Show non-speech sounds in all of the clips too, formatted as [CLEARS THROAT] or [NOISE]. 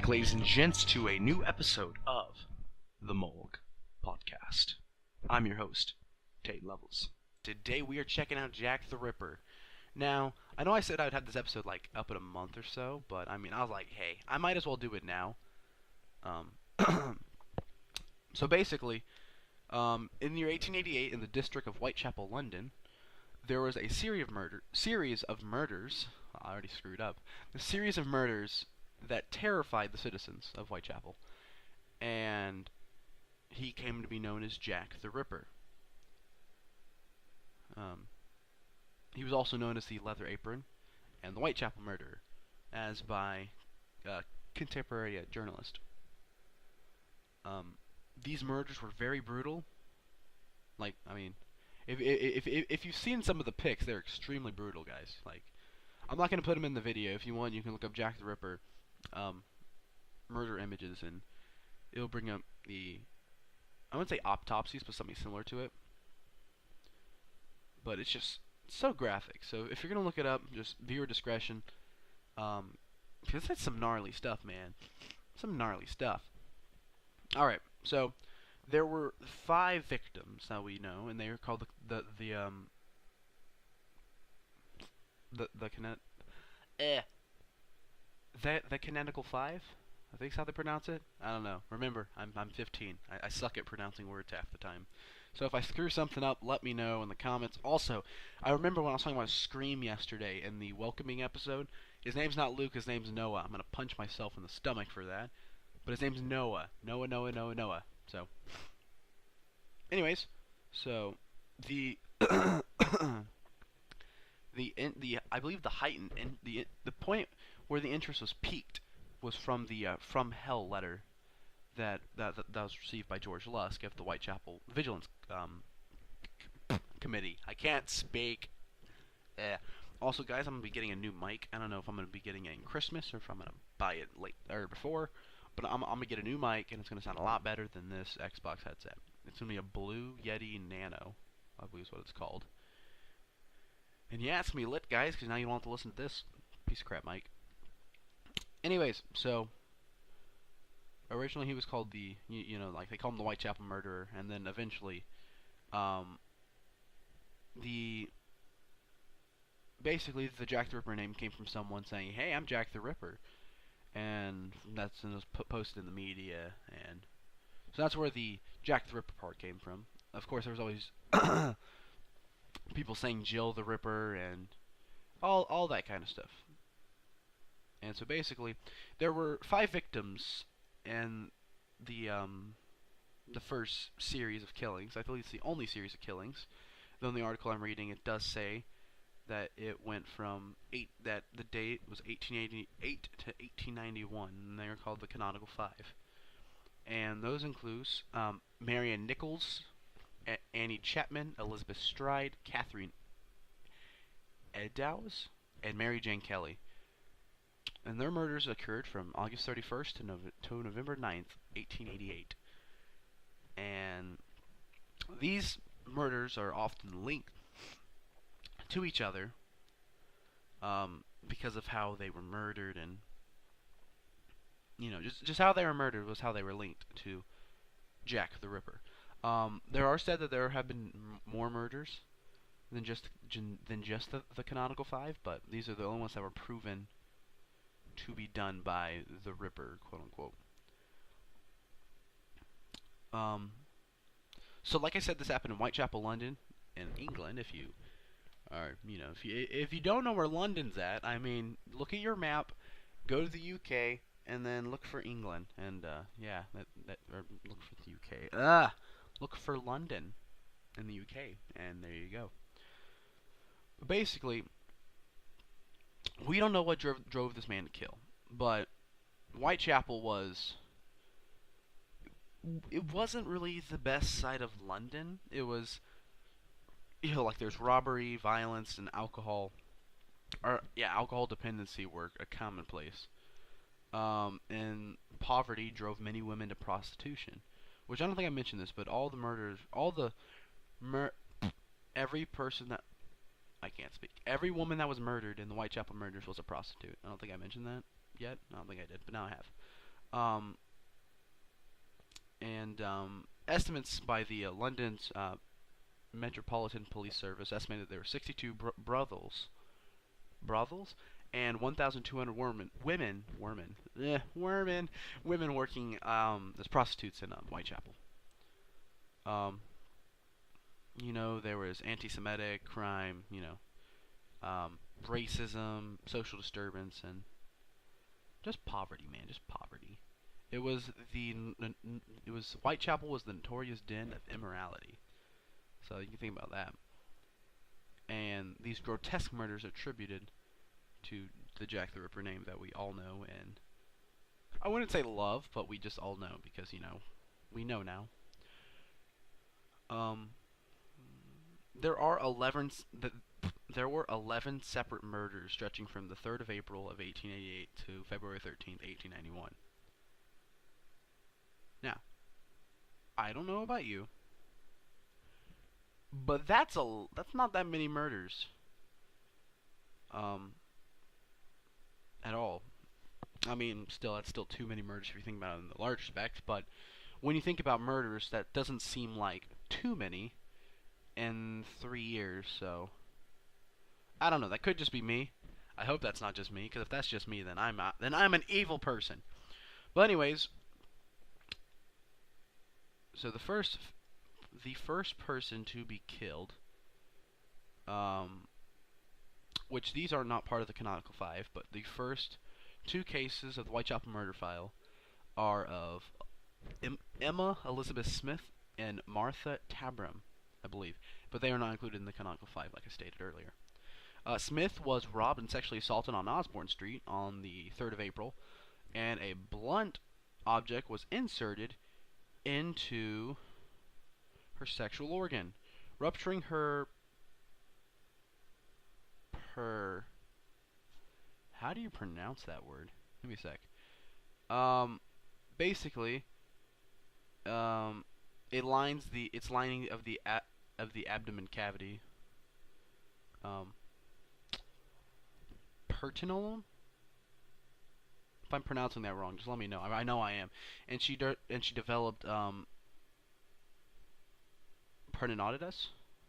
back, ladies and gents, to a new episode of the Morgue Podcast. I'm your host, Tayden Loveless. Today we are checking out Jack the Ripper. Now, I know I said I'd have this episode like up in a month or so, but I mean, I was like, hey, I might as well do it now. Um, [CLEARS THROAT] so basically, um, in the year 1888, in the district of Whitechapel, London, there was a series of murder series of murders. I already screwed up. A series of murders that terrified the citizens of Whitechapel, and he came to be known as Jack the Ripper. Um, he was also known as the Leather Apron and the Whitechapel Murderer, as by a contemporary uh, journalist. Um, these murders were very brutal. Like, I mean, if, if if if you've seen some of the pics, they're extremely brutal, guys. Like, I'm not gonna put them in the video. If you want, you can look up Jack the Ripper, um, murder images, and it'll bring up the I wouldn't say autopsies, but something similar to it. But it's just so graphic. So if you're gonna look it up, just viewer discretion. Um, because that's some gnarly stuff, man. Some gnarly stuff. All right, so there were five victims that we know, and they are called the the, the um the the canet eh the the canonical five. I think that's how they pronounce it. I don't know. Remember, I'm I'm 15. I, I suck at pronouncing words half the time. So if I screw something up, let me know in the comments. Also, I remember when I was talking about Scream yesterday in the welcoming episode. His name's not Luke. His name's Noah. I'm gonna punch myself in the stomach for that. But his name's Noah. Noah. Noah. Noah. Noah. So, anyways, so the [COUGHS] the in, the I believe the height and the the point where the interest was peaked was from the uh, from hell letter that, that that was received by George Lusk of the Whitechapel Vigilance um, Committee. I can't speak. Eh. Also, guys, I'm gonna be getting a new mic. I don't know if I'm gonna be getting it in Christmas or if I'm gonna buy it late or before, but I'm, I'm gonna get a new mic and it's gonna sound a lot better than this Xbox headset. It's gonna be a Blue Yeti Nano, I believe is what it's called. And yeah, it's gonna be lit, guys, because now you don't have to listen to this piece of crap mic. Anyways, so originally he was called the you, you, know like they call him the Whitechapel Murderer, and then eventually, um, the basically the Jack the Ripper name came from someone saying, "Hey, I'm Jack the Ripper," and that's and was po posted in the media, and so that's where the Jack the Ripper part came from. Of course, there was always [COUGHS] people saying Jill the Ripper and all all that kind of stuff. And so basically, there were five victims in the um, the first series of killings. I believe it's the only series of killings. Though in the article I'm reading, it does say that it went from eight that the date was 1888 to 1891, and they are called the canonical five. And those include um, Mary Ann Nichols, A Annie Chapman, Elizabeth Stride, Catherine Eddowes, and Mary Jane Kelly and their murders occurred from August 31st to, to November 9th, 1888. And these murders are often linked to each other um, because of how they were murdered and you know just just how they were murdered was how they were linked to Jack the Ripper. Um, there are said that there have been more murders than just than just the, the canonical five, but these are the only ones that were proven to be done by the Ripper, quote unquote. Um, so like I said, this happened in Whitechapel, London, in England. If you are, you know, if you if you don't know where London's at, I mean, look at your map, go to the UK, and then look for England, and uh, yeah, that that or look for the UK. Ah, look for London in the UK, and there you go. Basically, we don't know what drove, drove this man to kill, but Whitechapel was. It wasn't really the best side of London. It was, you know, like there's robbery, violence, and alcohol. Or yeah, alcohol dependency were a commonplace. Um, and poverty drove many women to prostitution, which I don't think I mentioned this, but all the murders, all the mur every person that I can't speak. Every woman that was murdered in the Whitechapel murders was a prostitute. I don't think I mentioned that yet. I don't think I did, but now I have. Um, and um, estimates by the uh, London's uh, Metropolitan Police Service estimated there were 62 br- brothels, brothels, and 1,200 women, women, women, eh, women, women working um, as prostitutes in um, Whitechapel. Um, you know, there was anti-Semitic crime, you know, um, racism, social disturbance, and just poverty, man, just poverty. It was the it was Whitechapel was the notorious den of immorality. So you can think about that. And these grotesque murders attributed to the Jack the Ripper name that we all know and I wouldn't say love, but we just all know because you know we know now. Um, there are eleven. s- there were 11 separate murders stretching from the 3rd of April of 1888 to February 13th, 1891. Now, I don't know about you, but that's a that's not that many murders. Um at all. I mean, still that's still too many murders if you think about it in the large respect, but when you think about murders, that doesn't seem like too many in 3 years, so I don't know. That could just be me. I hope that's not just me, because if that's just me, then I'm not, then I'm an evil person. But anyways, so the first, the first person to be killed, um, which these are not part of the canonical five, but the first two cases of the Whitechapel murder file are of em- Emma Elizabeth Smith and Martha Tabram, I believe, but they are not included in the canonical five, like I stated earlier. Uh, Smith was robbed and sexually assaulted on Osborne Street on the 3rd of April, and a blunt object was inserted into her sexual organ, rupturing her per. How do you pronounce that word? Give me a sec. Um, basically, um, it lines the its lining of the of the abdomen cavity. Um, peritoneum. If I'm pronouncing that wrong, just let me know. I, I know I am. And she and she developed um.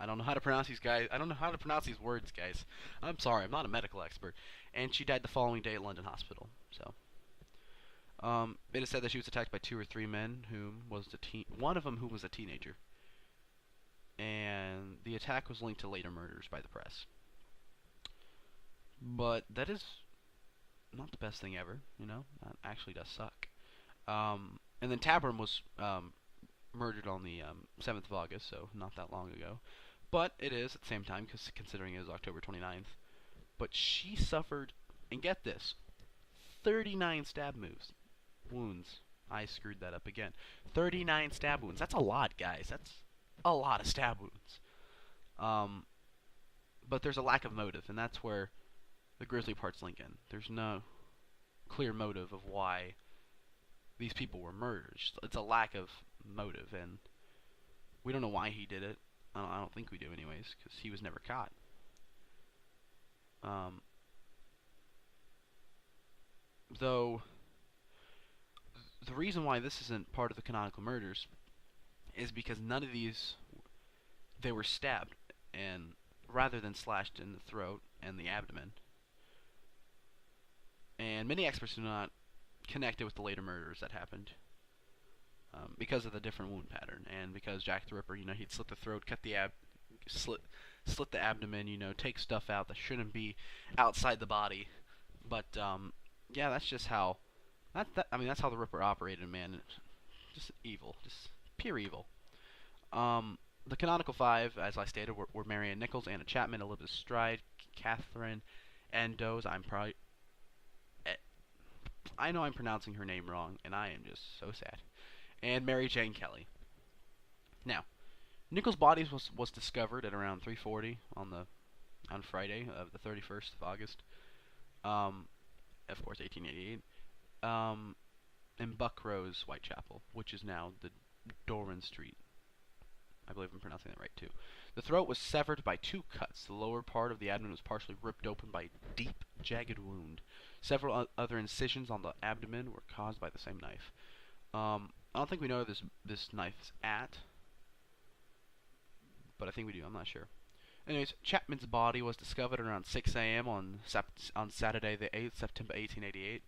I don't know how to pronounce these guys. I don't know how to pronounce these words, guys. I'm sorry. I'm not a medical expert. And she died the following day at London Hospital. So, um, it is said that she was attacked by two or three men, whom was the teen. One of them who was a teenager. And the attack was linked to later murders by the press. But that is not the best thing ever, you know. That actually does suck. Um, and then Tabram was um, murdered on the um, 7th of August, so not that long ago. But it is at the same time, cause considering it was October 29th. But she suffered, and get this, 39 stab moves, wounds. I screwed that up again. 39 stab wounds. That's a lot, guys. That's a lot of stab wounds. Um, but there's a lack of motive, and that's where the grisly parts link in. There's no clear motive of why these people were murdered. It's- a lack of motive, and we don't know why he did it. I don't, I don't think we do, anyways, because he was never caught. Um, though, the reason why this isn't part of the canonical murders is because none of these they were stabbed, and rather than slashed in the throat and the abdomen. And many experts do not connect it with the later murders that happened um, because of the different wound pattern, and because Jack the Ripper, you know, he'd slit the throat, cut the ab, slit, slit the abdomen, you know, take stuff out that shouldn't be outside the body. But um, yeah, that's just how. That, that I mean, that's how the Ripper operated, man. Just evil, just pure evil. Um, the canonical five, as I stated, were, were Mary Ann Nichols, Anna Chapman, Elizabeth Stride, Catherine Endos. I'm probably. eh, I know I'm pronouncing her name wrong, and I am just so sad. And Mary Jane Kelly. Now, Nichols' body was was discovered at around 3:40 on the on Friday of the 31st of August. Um, of course, 1888. Um, in Buck's Row, Whitechapel, which is now the Doran Street. I believe I'm pronouncing that right too. The throat was severed by two cuts. The lower part of the abdomen was partially ripped open by a deep jagged wound. Several other incisions on the abdomen were caused by the same knife. Um, I don't think we know where this this knife's at, but I think we do. I'm not sure. Anyways, Chapman's body was discovered around 6 a.m. on on Saturday, the 8th September 1888.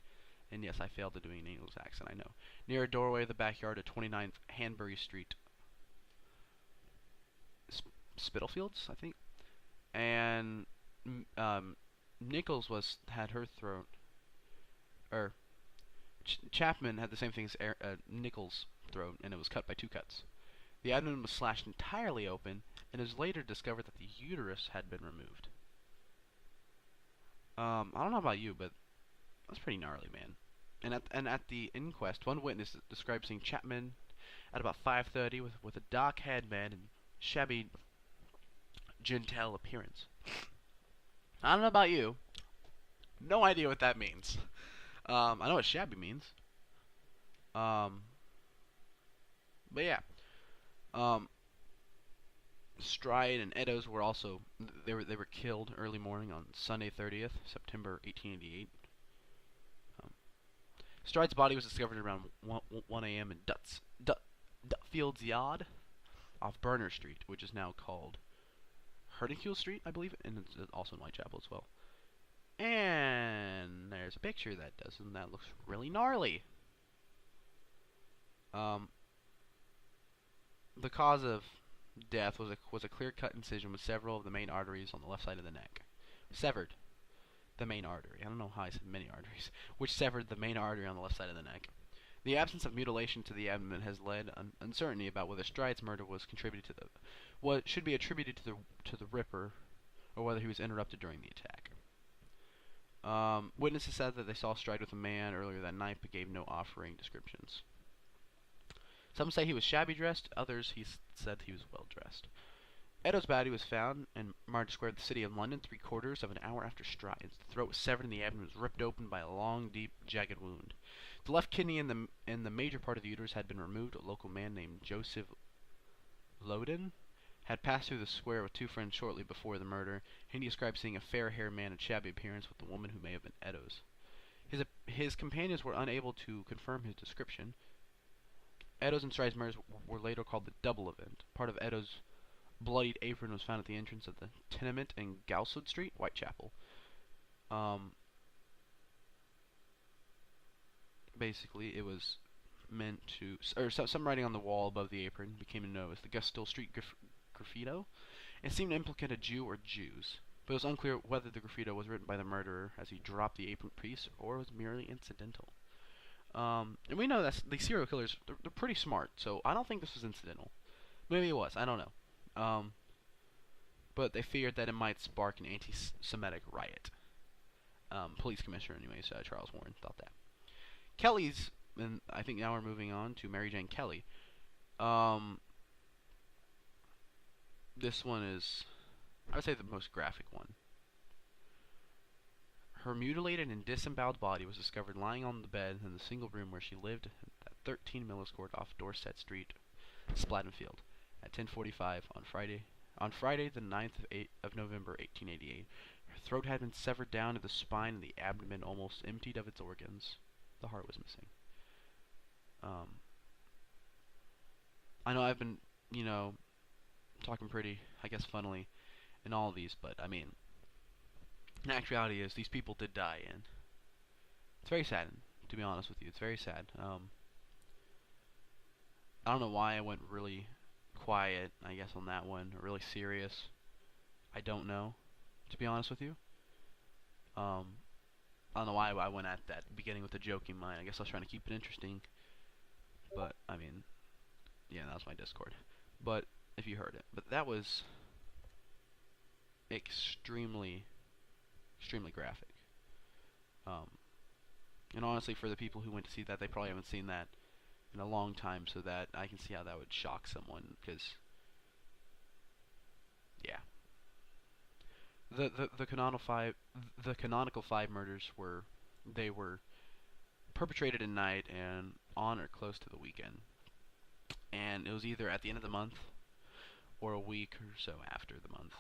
And yes, I failed at doing an English accent. I know. Near a doorway of the backyard at 29th Hanbury Street, Sp- Spitalfields, I think. And um, Nichols was had her throat, or Ch- Chapman had the same thing as Air, uh, Nichols' throat, and it was cut by two cuts. The abdomen was slashed entirely open, and it was later discovered that the uterus had been removed. Um, I don't know about you, but that's pretty gnarly, man. And at and at the inquest, one witness described seeing Chapman at about 5:30 with with a dark-haired man and shabby, genteel appearance. I don't know about you. No idea what that means. Um, I know what shabby means. Um, but yeah. Um, Stride and Eddowes were also they were they were killed early morning on Sunday 30th September 1888. Stride's body was discovered around 1, 1 a.m. in Dutz, Dut, Dutfield's Yard off Berner Street, which is now called Herdincule Street, I believe, and it's also in Whitechapel as well. And there's a picture that does, and that looks really gnarly. Um, the cause of death was a was a clear-cut incision with several of the main arteries on the left side of the neck, severed the main artery. I don't know how I said many arteries, [LAUGHS] which severed the main artery on the left side of the neck. The absence of mutilation to the abdomen has led un- uncertainty about whether Stride's murder was contributed to the what should be attributed to the to the Ripper, or whether he was interrupted during the attack. Um, witnesses said that they saw Stride with a man earlier that night, but gave no offering descriptions. Some say he was shabby dressed, others he said he was well dressed. Eddowes' body was found in Martin Square, of the city of London, three quarters of an hour after Stride's. The throat was severed and the abdomen was ripped open by a long, deep, jagged wound. The left kidney and the and the major part of the uterus had been removed. A local man named Joseph Loden had passed through the square with two friends shortly before the murder, he described seeing a fair-haired man of shabby appearance with the woman who may have been Eddowes. His his companions were unable to confirm his description. Eddowes and Stride's murders were later called the double event. Part of Eddowes' bloodied apron was found at the entrance of the tenement in Galswood Street, Whitechapel. Um, basically, it was meant to, or so, some writing on the wall above the apron became known as the Gustille Street graf- graffito. It seemed to implicate a Jew or Jews, but it was unclear whether the graffito was written by the murderer as he dropped the apron piece or was merely incidental. Um, and we know that these serial killers, they're, they're pretty smart, so I don't think this was incidental. Maybe it was, I don't know. Um, but they feared that it might spark an anti-Semitic riot. Um, police commissioner, anyways, uh, Charles Warren thought that. Kelly's, and I think now we're moving on to Mary Jane Kelly. Um, this one is, I would say, the most graphic one. Her mutilated and disemboweled body was discovered lying on the bed in the single room where she lived at 13 Miller's Court off Dorset Street, Splattenfield, at 10:45 on Friday. On Friday, the 9th of, of November, 1888, her throat had been severed down to the spine and the abdomen almost emptied of its organs. The heart was missing. Um, I know I've been, you know, talking pretty, I guess, funnily in all of these, but I mean, the actuality, is these people did die, and it's very sad. To be honest with you, it's very sad. Um, I don't know why I went really quiet, I guess, on that one, really serious. I don't know, to be honest with you. Um, I don't know why I went at that beginning with a joking mind. I guess I was trying to keep it interesting. But, I mean, yeah, that was my Discord. But, if you heard it. But that was extremely, extremely graphic. Um, and honestly, for the people who went to see that, they probably haven't seen that in a long time, so that I can see how that would shock someone, because, yeah. The, the the canonical five the canonical five murders were they were perpetrated at night and on or close to the weekend, and it was either at the end of the month or a week or so after the month.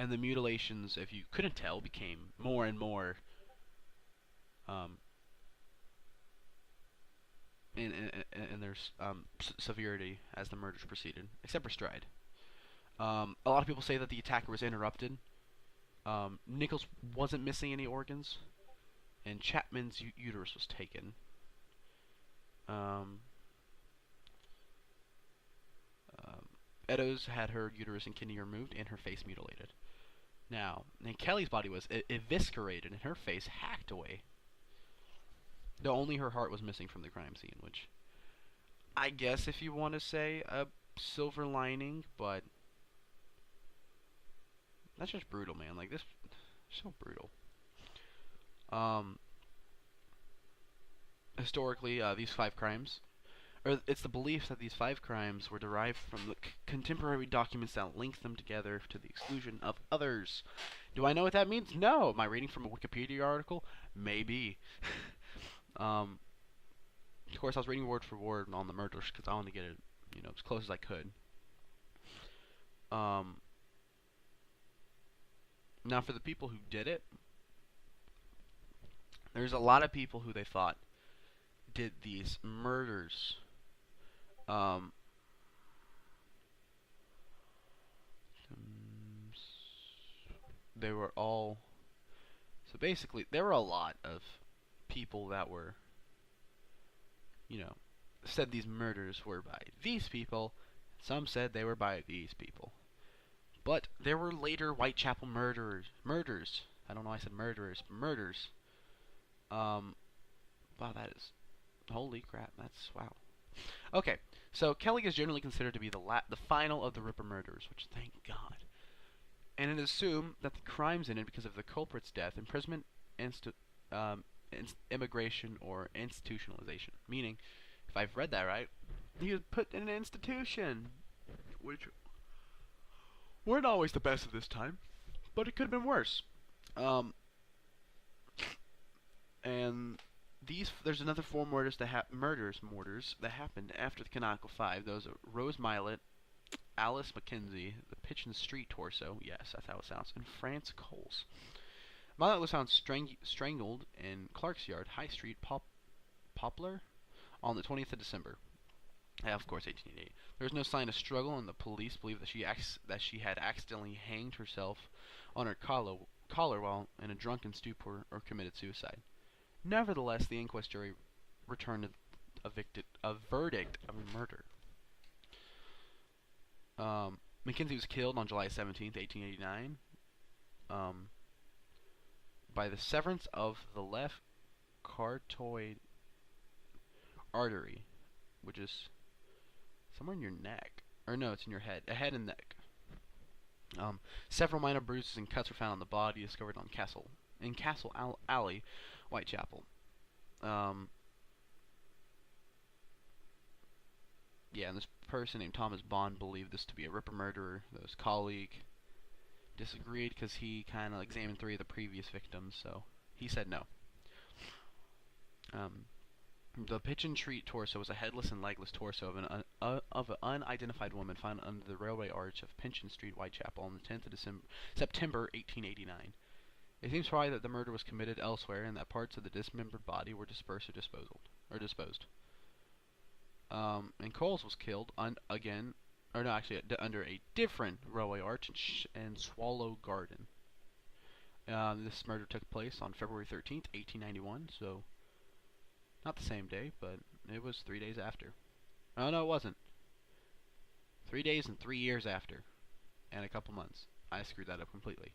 and the mutilations, if you couldn't tell, became more and more um, in, in, in, their um, severity as the murders proceeded, except for Stride. Um, a lot of people say that the attacker was interrupted. Um, Nichols wasn't missing any organs, and Chapman's uterus was taken. Um, um, Eddowes had her uterus and kidney removed and her face mutilated. Now, and Kelly's body was eviscerated and her face hacked away. Though only her heart was missing from the crime scene, which I guess if you want to say a silver lining, but that's just brutal, man. Like this, so brutal. Um, historically, uh, these five crimes, or it's the belief that these five crimes were derived from the contemporary documents that link them together to the exclusion of others. Do I know what that means? No. Am I reading from a Wikipedia article? Maybe. [LAUGHS] um, of course, I was reading word for word on the murders because I wanted to get it, you know, as close as I could. Um, now, for the people who did it, there's a lot of people who they thought did these murders. Um, they were all. So basically, there were a lot of people that were, you know, said these murders were by these people. Some said they were by these people. But there were later Whitechapel murderers. Murders. I don't know why I said murderers. Murders. Um, wow, that is Holy crap, that's wow. Okay, so Kelly is generally considered to be the the final of the Ripper murders, which thank God. And it is assumed that the crimes ended because of the culprit's death, imprisonment, instu- um, immigration, or institutionalization. Meaning, if I've read that right, he was put in an institution, which weren't always the best at this time, but it could have been worse. Um, and these there's another four murders that ha- murders murders that happened after the Canonical Five. Those are Rose Mylett, Alice McKenzie, the Pinchin Street torso. Yes, that's how it sounds. And France Coles. Mylett was found strang- strangled in Clark's Yard, High Street, Pop- Poplar, on the 20th of December. Yeah, of course, 1888. There was no sign of struggle, and the police believe that she that she had accidentally hanged herself on her collar, collar while in a drunken stupor or committed suicide. Nevertheless, the inquest jury returned a, victi- a verdict of murder. Um, Mackenzie was killed on July 17th, 1889, um, by the severance of the left carotid artery, which is somewhere in your neck. Or no, it's in your head. A head and neck. Um, several minor bruises and cuts were found on the body discovered on Castle in Castle Al- Alley, Whitechapel. Um, yeah, and this person named Thomas Bond believed this to be a Ripper murderer. Though his colleague disagreed because he kind of examined three of the previous victims, so he said no. Um, the pitch and treat torso was a headless and legless torso of an uh, of an unidentified woman found under the railway arch of Pinchin Street, Whitechapel, on the 10th of December, September 1889. It seems probably that the murder was committed elsewhere and that parts of the dismembered body were dispersed or disposal or disposed. Um, and Coles was killed again, or no, actually under a different railway arch in, Sh- in Swallow Garden. Um, this murder took place on February 13th, 1891, so not the same day, but it was three days after. Oh no, it wasn't. Three days and three years after, and a couple months. I screwed that up completely.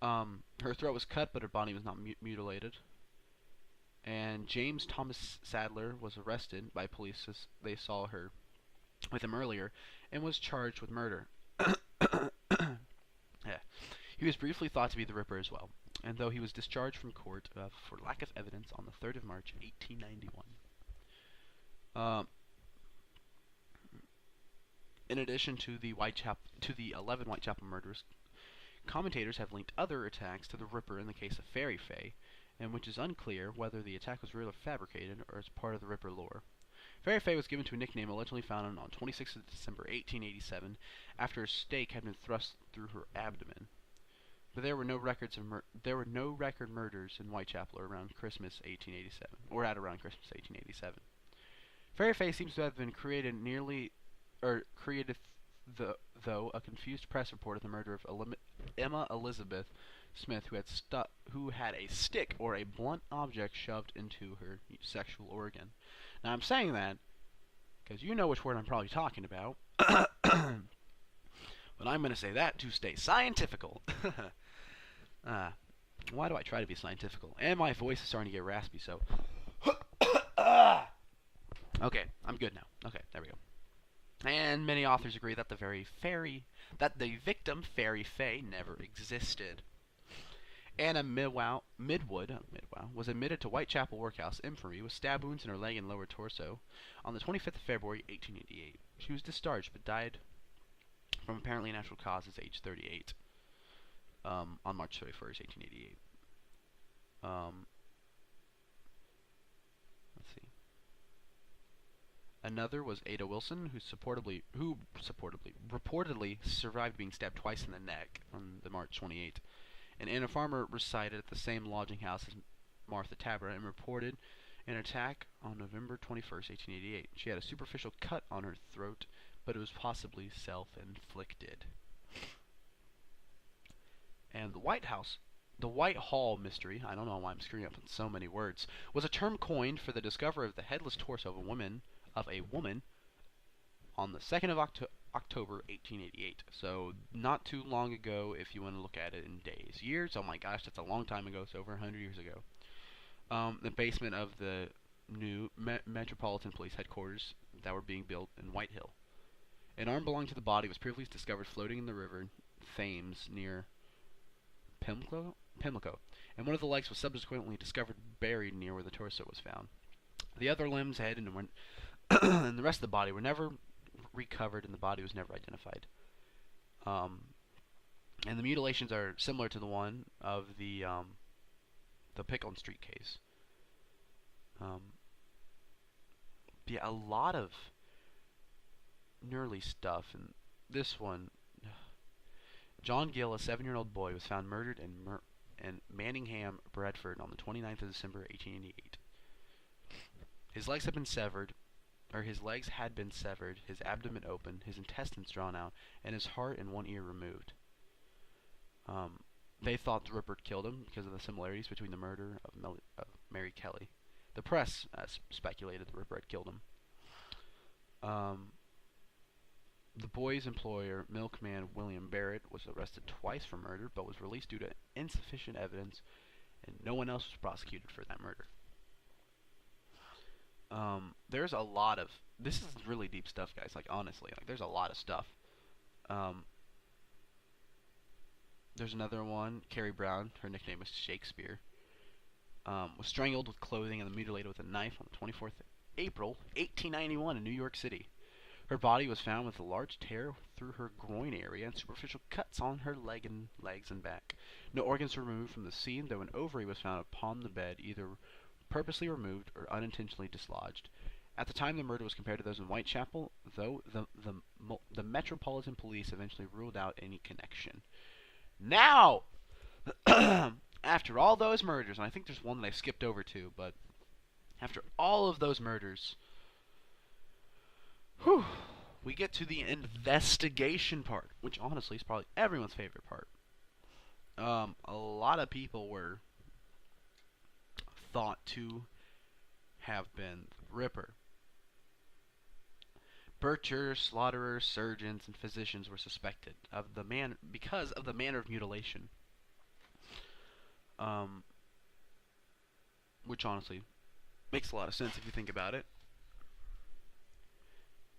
Um, her throat was cut, but her body was not mu- mutilated. And James Thomas Sadler was arrested by police as they saw her with him earlier, and was charged with murder. [COUGHS] yeah. He was briefly thought to be the Ripper as well, and though he was discharged from court uh, for lack of evidence on the 3rd of March, 1891. Um, in addition to the Whitechapel, to the 11 Whitechapel murders, commentators have linked other attacks to the Ripper in the case of Fairy Fay, and which is unclear whether the attack was real or fabricated or as part of the Ripper lore. Fairy Fay was given to a nickname allegedly found on 26th of December 1887 after a stake had been thrust through her abdomen. but there were no records of there were no record murders in Whitechapel around Christmas 1887, or at around Christmas 1887. Fairy Face seems to have been created nearly, or created th- though a confused press reported the murder of Elim- Emma Elizabeth Smith, who had who had a stick or a blunt object shoved into her sexual organ. Now I'm saying that because you know which word I'm probably talking about. [COUGHS] but I'm going to say that to stay scientifical. [LAUGHS] uh, why do I try to be scientifical? And my voice is starting to get raspy, so. [COUGHS] okay, I'm good now. Okay, there we go. And many authors agree that the very fairy, that the victim, Fairy Fay, never existed. Anna Midwow, Midwood Midwow, was admitted to Whitechapel Workhouse Infirmary with stab wounds in her leg and lower torso on the 25th of February, 1888. She was discharged but died from apparently natural causes, age 38, um, on March 31st, 1888. Um, let's see. Another was Ada Wilson, who supportably, who supportably, reportedly survived being stabbed twice in the neck on the March 28th and Anna Farmer resided at the same lodging house as Martha Tabor and reported an attack on November 21, 1888. She had a superficial cut on her throat, but it was possibly self-inflicted. And the White House, the White Hall mystery, I don't know why I'm screwing up in so many words, was a term coined for the discovery of the headless torso of a woman of a woman on the 2nd of October October 1888. So not too long ago, if you want to look at it in days, years. Oh my gosh, that's a long time ago. It's over 100 years ago. Um, the basement of the new Me Metropolitan Police headquarters that were being built in Whitehill. An arm belonging to the body was previously discovered floating in the river Thames near Pimlico, Pimlico, and one of the legs was subsequently discovered buried near where the torso was found. The other limbs, head, and, and the rest of the body were never recovered and the body was never identified. Um, and the mutilations are similar to the one of the um, the Pickle Street case. Um, yeah, a lot of gnarly stuff, and this one, [SIGHS] John Gill, a seven-year-old boy, was found murdered in, Mer in Manningham, Bradford, on the 29th of December, 1888. His legs had been severed, or his legs had been severed, his abdomen open, his intestines drawn out, and his heart and one ear removed. Um, they thought the Ripper killed him because of the similarities between the murder of, Mel Mary Kelly. The press uh, speculated the Ripper had killed him. Um, the boy's employer, milkman William Barrett, was arrested twice for murder, but was released due to insufficient evidence, and no one else was prosecuted for that murder. Um, there's a lot of this is really deep stuff, guys. Like honestly, like there's a lot of stuff. Um, there's another one, Carrie Brown. Her nickname was Shakespeare. Um, was strangled with clothing and mutilated with a knife on the 24th of April, 1891, in New York City. Her body was found with a large tear through her groin area and superficial cuts on her leg and legs and back. No organs were removed from the scene, though an ovary was found upon the bed, either purposely removed or unintentionally dislodged. At the time the murder was compared to those in Whitechapel, though the, the, the Metropolitan Police eventually ruled out any connection. Now, [CLEARS THROAT] after all those murders, and I think there's one that I skipped over too, but after all of those murders, whew, we get to the investigation part, which honestly is probably everyone's favorite part. Um, a lot of people were thought to have been the Ripper. Butchers, slaughterers, surgeons, and physicians were suspected of the man because of the manner of mutilation. Um, which honestly makes a lot of sense if you think about it.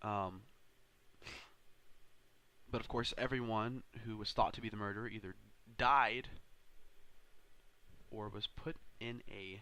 Um, but of course, everyone who was thought to be the murderer either died or was put in a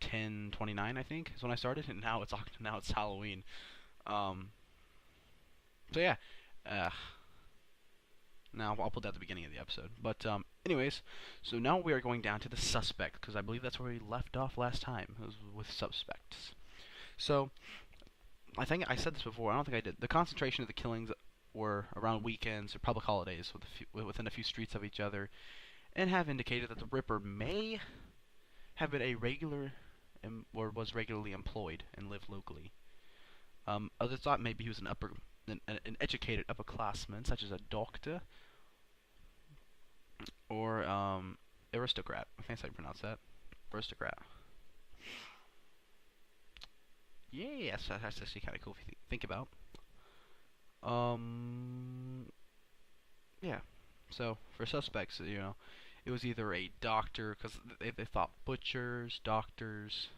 10:29, I think, is when I started, and now it's now it's Halloween. Um, so yeah, uh, now I'll put that at the beginning of the episode. But um, anyways, so now we are going down to the suspect because I believe that's where we left off last time. Was with suspects. So I think I said this before. I don't think I did. The concentration of the killings were around weekends or public holidays with a few, within a few streets of each other, and have indicated that the Ripper may have been a regular or was regularly employed and lived locally. Um, others thought maybe he was an upper, an, an educated upperclassman, such as a doctor or um, aristocrat. I think that's how you pronounce that. Aristocrat. Yes, that's actually kind of cool if you th- think about. Um, yeah. So for suspects, you know, it was either a doctor because they they thought butchers, doctors,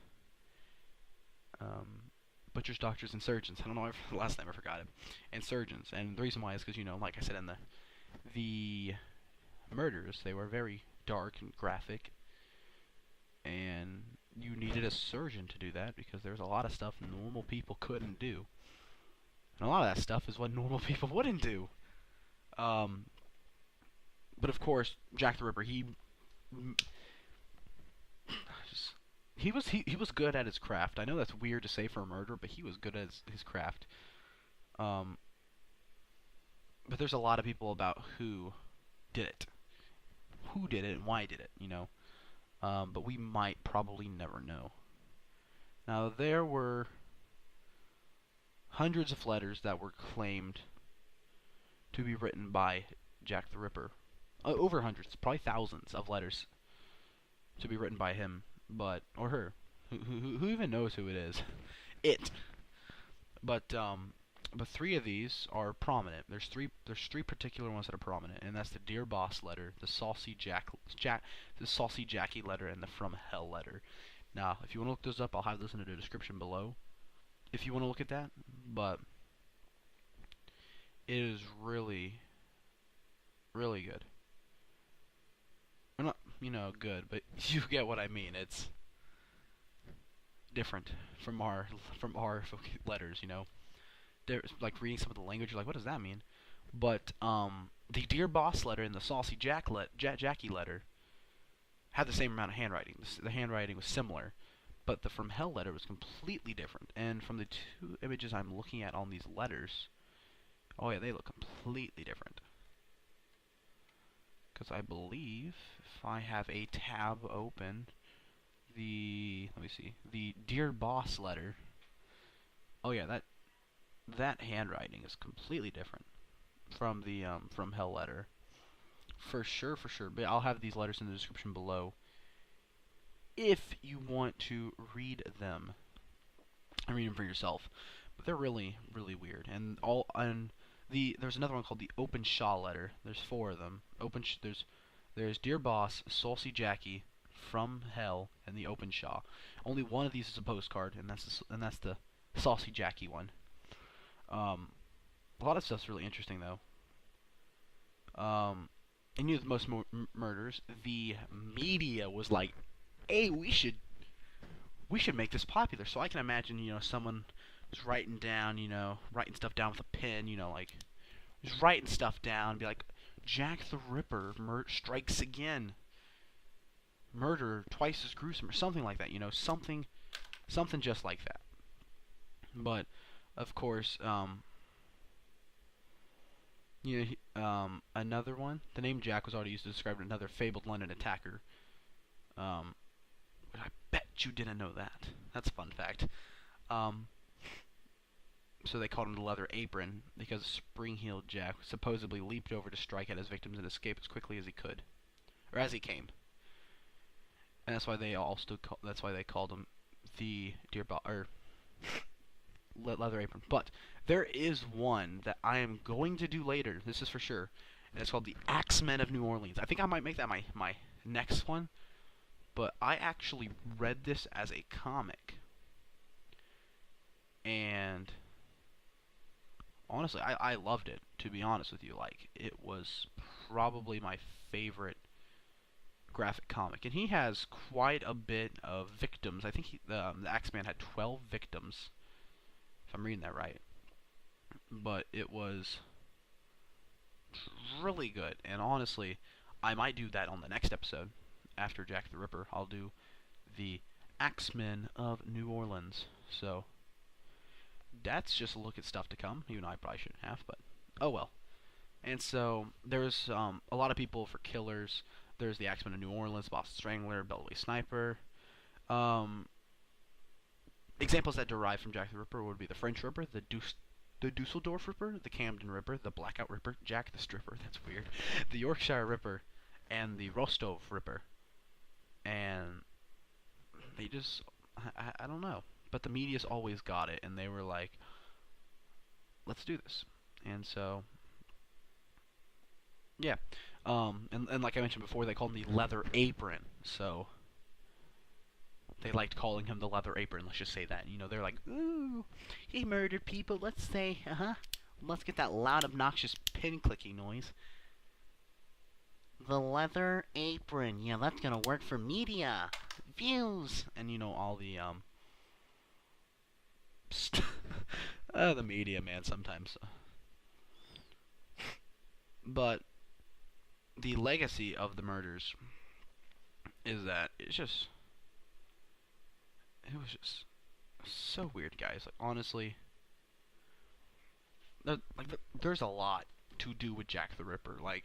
um, butchers, doctors, and surgeons. I don't know. [LAUGHS] The last name I forgot it. And surgeons. And the reason why is because you know, like I said in the the murders, they were very dark and graphic, and you needed a surgeon to do that because there's a lot of stuff normal people couldn't do. And a lot of that stuff is what normal [LAUGHS] people wouldn't do. Um, but of course, Jack the Ripper, he he was he, he was good at his craft. I know that's weird to say for a murderer, but he was good at his, his craft. Um, but there's a lot of people about who did it, who did it, and why did it. You know, um, but we might probably never know. Now there were hundreds of letters that were claimed to be written by Jack the Ripper. Uh, over hundreds, probably thousands of letters to be written by him, but or her. Who who who even knows who it is? [LAUGHS] It. But um, but three of these are prominent. There's three there's three particular ones that are prominent, and that's the Dear Boss letter, the Saucy Jack Jack the Saucy Jackie letter, and the From Hell letter. Now, if you want to look those up, I'll have those in the description below. If you want to look at that, but it is really, really good. You know, good, but [LAUGHS] you get what I mean. It's different from our from our letters, you know. Like reading some of the language, you're like, what does that mean? But um, the Dear Boss letter and the Saucy Jack let ja- Jackie letter had the same amount of handwriting. The, the handwriting was similar, but the From Hell letter was completely different. And from the two images I'm looking at on these letters, oh yeah, they look completely different. Because I believe if I have a tab open, the let me see, the Dear Boss letter. Oh yeah, that that handwriting is completely different from the um, from Hell letter. For sure, for sure. But I'll have these letters in the description below if you want to read them and read them for yourself. But they're really, really weird. And all and the there's another one called the Openshaw letter. There's four of them. Open there's there's Dear Boss, Saucy Jackie, From Hell, and the Openshaw. Only one of these is a postcard, and that's the, and that's the Saucy Jackie one. Um, a lot of stuff's really interesting though. Um, and you know the most mo- m- murders, the media was like, "Hey, we should, we should make this popular." So I can imagine, you know, someone was writing down, you know, writing stuff down with a pen, you know, like, just writing stuff down, be like, "Jack the Ripper strikes again." Murder twice as gruesome, or something like that, you know, something, something just like that. But of course, um, you know, he- um, another one. The name Jack was already used to describe another fabled London attacker. Um, I bet you didn't know that. That's a fun fact. Um, so they called him the Leather Apron because Spring-Heeled Jack supposedly leaped over to strike at his victims and escape as quickly as he could, or as he came. And that's why they also call, that's why they called him the Deer Bo- or [LAUGHS] Le- Leather Apron. But there is one that I am going to do later. This is for sure. And it's called the Axeman of New Orleans. I think I might make that my my next one. But I actually read this as a comic. And honestly, I, I loved it. To be honest with you, like it was probably my favorite graphic comic, and he has quite a bit of victims. I think he, um, the Axeman had 12 victims, if I'm reading that right. But it was really good, and honestly, I might do that on the next episode after Jack the Ripper. I'll do the Axeman of New Orleans. So that's just a look at stuff to come. Even though I probably shouldn't have, but oh well. And so there's um, a lot of people for killers. There's the Axeman of New Orleans, Boston Strangler, Beltway Sniper. Um, examples that derive from Jack the Ripper would be the French Ripper, the Deuce, the Dusseldorf Ripper, the Camden Ripper, the Blackout Ripper, Jack the Stripper. [LAUGHS] That's weird. The Yorkshire Ripper, and the Rostov Ripper. And they just, I, I don't know. But the media's always got it, and they were like, let's do this. And so, yeah. Um, and, and like I mentioned before, they called him the Leather Apron. So, they liked calling him the Leather Apron. Let's just say that. You know, they're like, ooh, he murdered people. Let's say, uh huh. Let's get that loud, obnoxious pin clicking noise. The Leather Apron. Yeah, that's gonna work for media. Views. And, you know, all the, um, [LAUGHS] uh, the media, man, sometimes. But the legacy of the murders is that it's just it was just so weird, guys. Like honestly, there, like there's a lot to do with Jack the Ripper. Like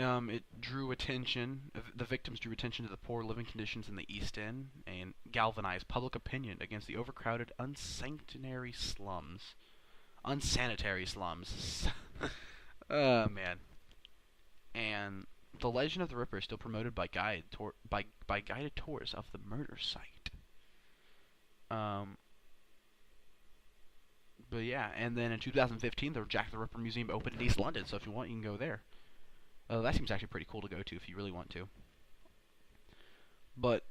um, it drew attention. The victims drew attention to the poor living conditions in the East End and galvanized public opinion against the overcrowded, unsanctuary slums, unsanitary slums. [LAUGHS] oh man. And the legend of the Ripper is still promoted by guide by by guided tours of the murder site. Um. But yeah, and then in 2015, the Jack the Ripper Museum opened in East London. So if you want, you can go there. Uh, that seems actually pretty cool to go to if you really want to. But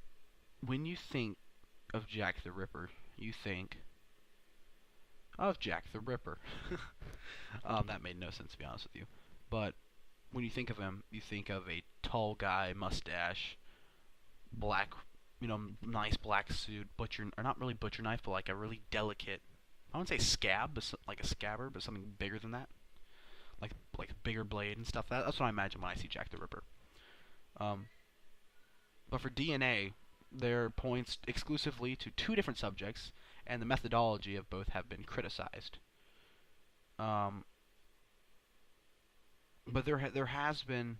when you think of Jack the Ripper, you think of Jack the Ripper. [LAUGHS] um, that made no sense to be honest with you. But when you think of him, you think of a tall guy, mustache, black, you know, nice black suit, butcher, or not really butcher knife, but like a really delicate, I wouldn't say scab, but like a scabbard, but something bigger than that like like bigger blade and stuff. That, that's what I imagine when I see Jack the Ripper. Um, but for DNA, there points exclusively to two different subjects, and the methodology of both have been criticized. Um, but there ha there has been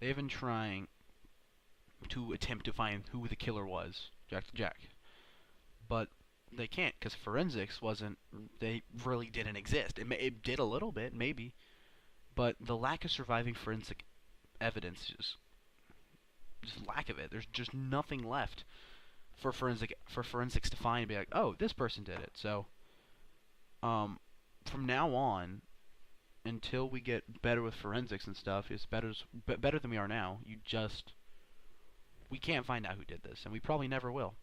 they've been trying to attempt to find who the killer was, Jack the Jack. But they can't because forensics wasn't they really didn't exist. It, it did a little bit maybe, but the lack of surviving forensic evidence just just lack of it. There's just nothing left for forensic for forensics to find and be like, oh, this person did it. So, um, from now on, until we get better with forensics and stuff, it's better better than we are now. You just we can't find out who did this, and we probably never will.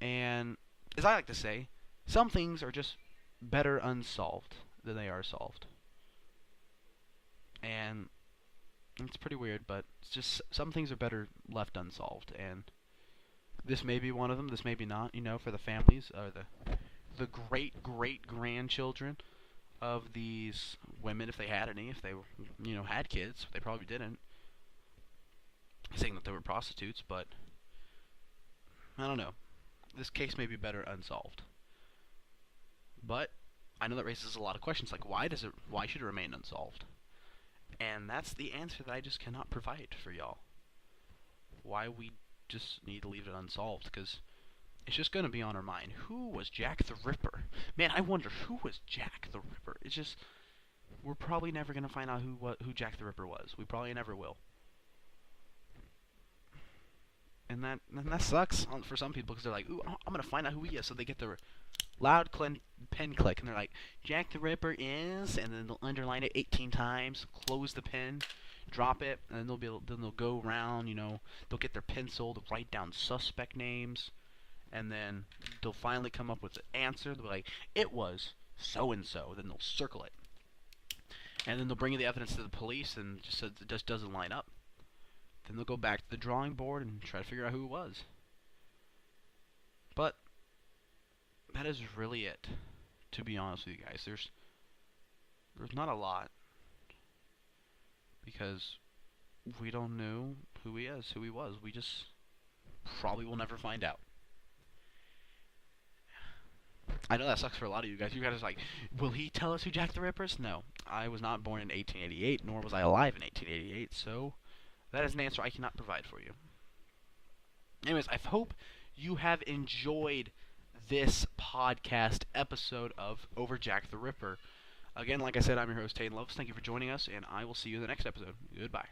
And as I like to say, some things are just better unsolved than they are solved. And it's pretty weird, but it's just some things are better left unsolved. And this may be one of them. This may be not. You know, for the families or the the great great grandchildren of these women, if they had any, if they you know had kids, they probably didn't. Saying that they were prostitutes, but I don't know this case may be better unsolved. But I know that raises a lot of questions like why does it why should it remain unsolved? And that's the answer that I just cannot provide for y'all. Why we just need to leave it unsolved cuz it's just going to be on our mind. Who was Jack the Ripper? Man, I wonder who was Jack the Ripper. It's just we're probably never going to find out who who Jack the Ripper was. We probably never will and that and that sucks for some people because they're like, "Ooh, I'm gonna find out who he is." So they get their loud pen click, and they're like, "Jack the Ripper is," and then they'll underline it 18 times, close the pen, drop it, and then they'll be then they'll go around. You know, they'll get their pencil to write down suspect names, and then they'll finally come up with the answer. They'll be like, "It was so and so. Then they'll circle it, and then they'll bring the evidence to the police, and just says it just doesn't line up. Then they'll go back to the drawing board and try to figure out who it was. But that is really it. To be honest with you guys, there's there's not a lot because we don't know who he is, who he was. We just probably will never find out. I know that sucks for a lot of you guys. You guys are like, will he tell us who Jack the Ripper is? No. I was not born in 1888, nor was I alive in 1888, so that is an answer I cannot provide for you. Anyways, I hope you have enjoyed this podcast episode of Over Jack the Ripper. Again, like I said, I'm your host, Tayden Loveless. Thank you for joining us, and I will see you in the next episode. Goodbye.